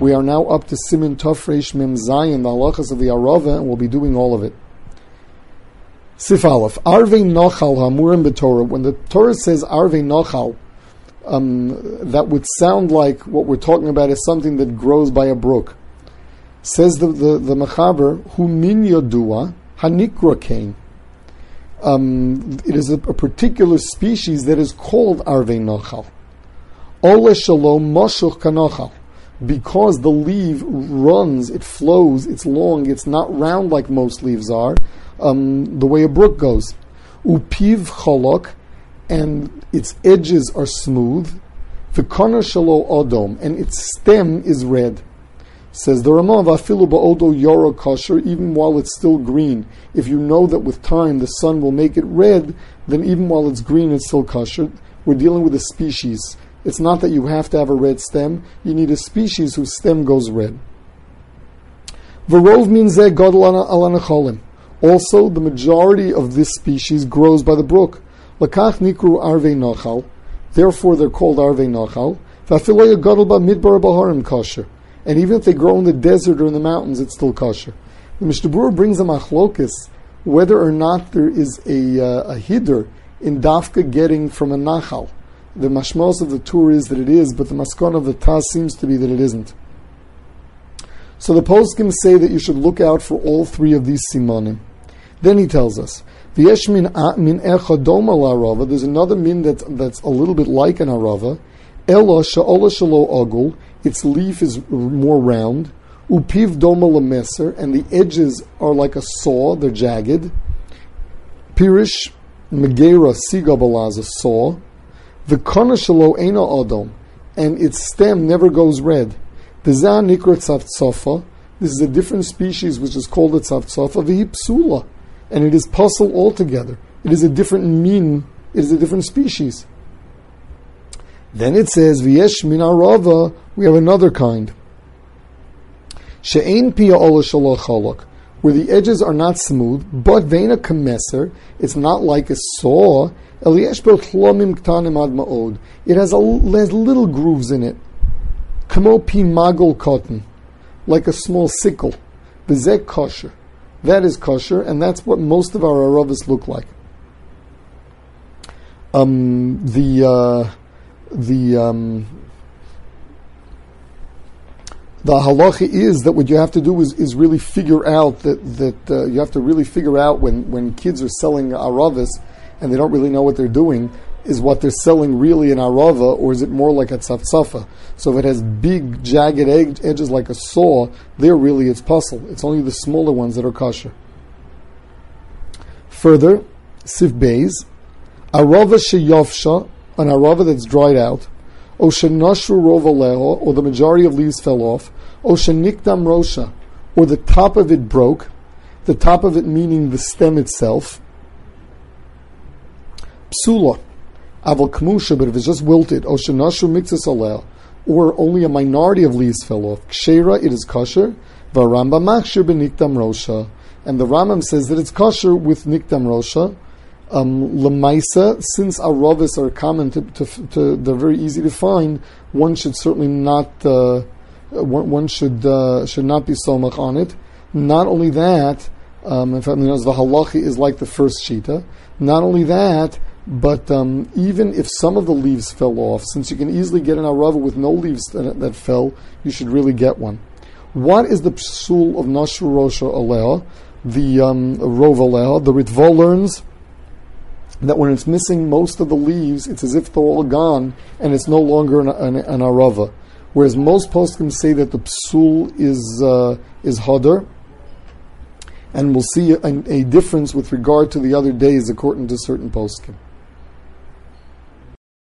We are now up to Siman Tafresh Mem Zayin, the halachas of the Arava, and we'll be doing all of it. Sif Aleph, Arve Nochal Hamurim B'Torah. When the Torah says Arve Nochal, um, that would sound like what we're talking about is something that grows by a brook. Says the, the, the Mechaber, Hu Min Yodua Hanikra Kain. Um, it is a, a, particular species that is called Arve Nochal. Ole Shalom Moshuch Kanochal because the leaf runs, it flows, it's long, it's not round like most leaves are, um, the way a brook goes. Upiv cholok, and its edges are smooth. V'koner shalo odom, and its stem is red. Says the Ramah, Vafilu ba'odo yoro kosher, even while it's still green. If you know that with time the sun will make it red, then even while it's green, it's still kosher. We're dealing with a species. It's not that you have to have a red stem, you need a species whose stem goes red. Verov means Also, the majority of this species grows by the brook. Lakach nikru arve nachal. Therefore, they're called arve nachal. And even if they grow in the desert or in the mountains, it's still kosher. The Mishnah brings a machlokus whether or not there is a, uh, a hider in dafka getting from a nachal. The mashmos of the Tur is that it is, but the maskon of the Taz seems to be that it isn't. So the poskim say that you should look out for all three of these simonim. Then he tells us, there's another min that's, that's a little bit like an arava, elo sha'ola shalo ogul, its leaf is more round, upiv doma lameser, and the edges are like a saw, they're jagged, pirish megera siga a saw, the konashalo ena odom, and its stem never goes red. The za nikra this is a different species which is called a tzafzafa, v'hipsula, and it is puzzle altogether. It is a different mean, it is a different species. Then it says, v'yesh min arava, we have another kind. She'ein pia ola chalak, where the edges are not smooth, but vena kameser, it's not like a saw, it has, a, has little grooves in it. Kamo magol cotton, like a small sickle. Bezek kosher. That is kosher, and that's what most of our aravis look like. Um, the uh, the um, the halacha is that what you have to do is, is really figure out that that uh, you have to really figure out when, when kids are selling aravis and they don't really know what they're doing, is what they're selling really an arava, or is it more like a tzafzafa? So if it has big, jagged ed- edges like a saw, there really it's puzzle. It's only the smaller ones that are kosher. Further, sif beis, arava sheyovsha, an arava that's dried out, o shenashru rova or the majority of leaves fell off, o shenikdam rosha, or the top of it broke, the top of it meaning the stem itself, psula, aval kmusha, but if it's just wilted, oshanashu mixus alel, or only a minority of leaves fell off, kshera, it is kosher, varamba machshir benikdam rosha, and the Rambam says that it's kosher with nikdam rosha, um, lemaisa, since aravis are common to, to, to, they're very easy to find, one should certainly not, uh, one, one, should uh, should not be somach on it. Not only that, um, in fact, the halachi is like the first shita. Not only that, but um, even if some of the leaves fell off, since you can easily get an arava with no leaves that, that, fell, you should really get one. What is the psul of Nashru Rosha Alea, the um, Rov? The Ritva learns that when it's missing most of the leaves, it's as if they're all gone and it's no longer an, an, an arava. Whereas most poskim say that the psul is uh, is hadar, and we'll see a, a, difference with regard to the other days according to certain poskim.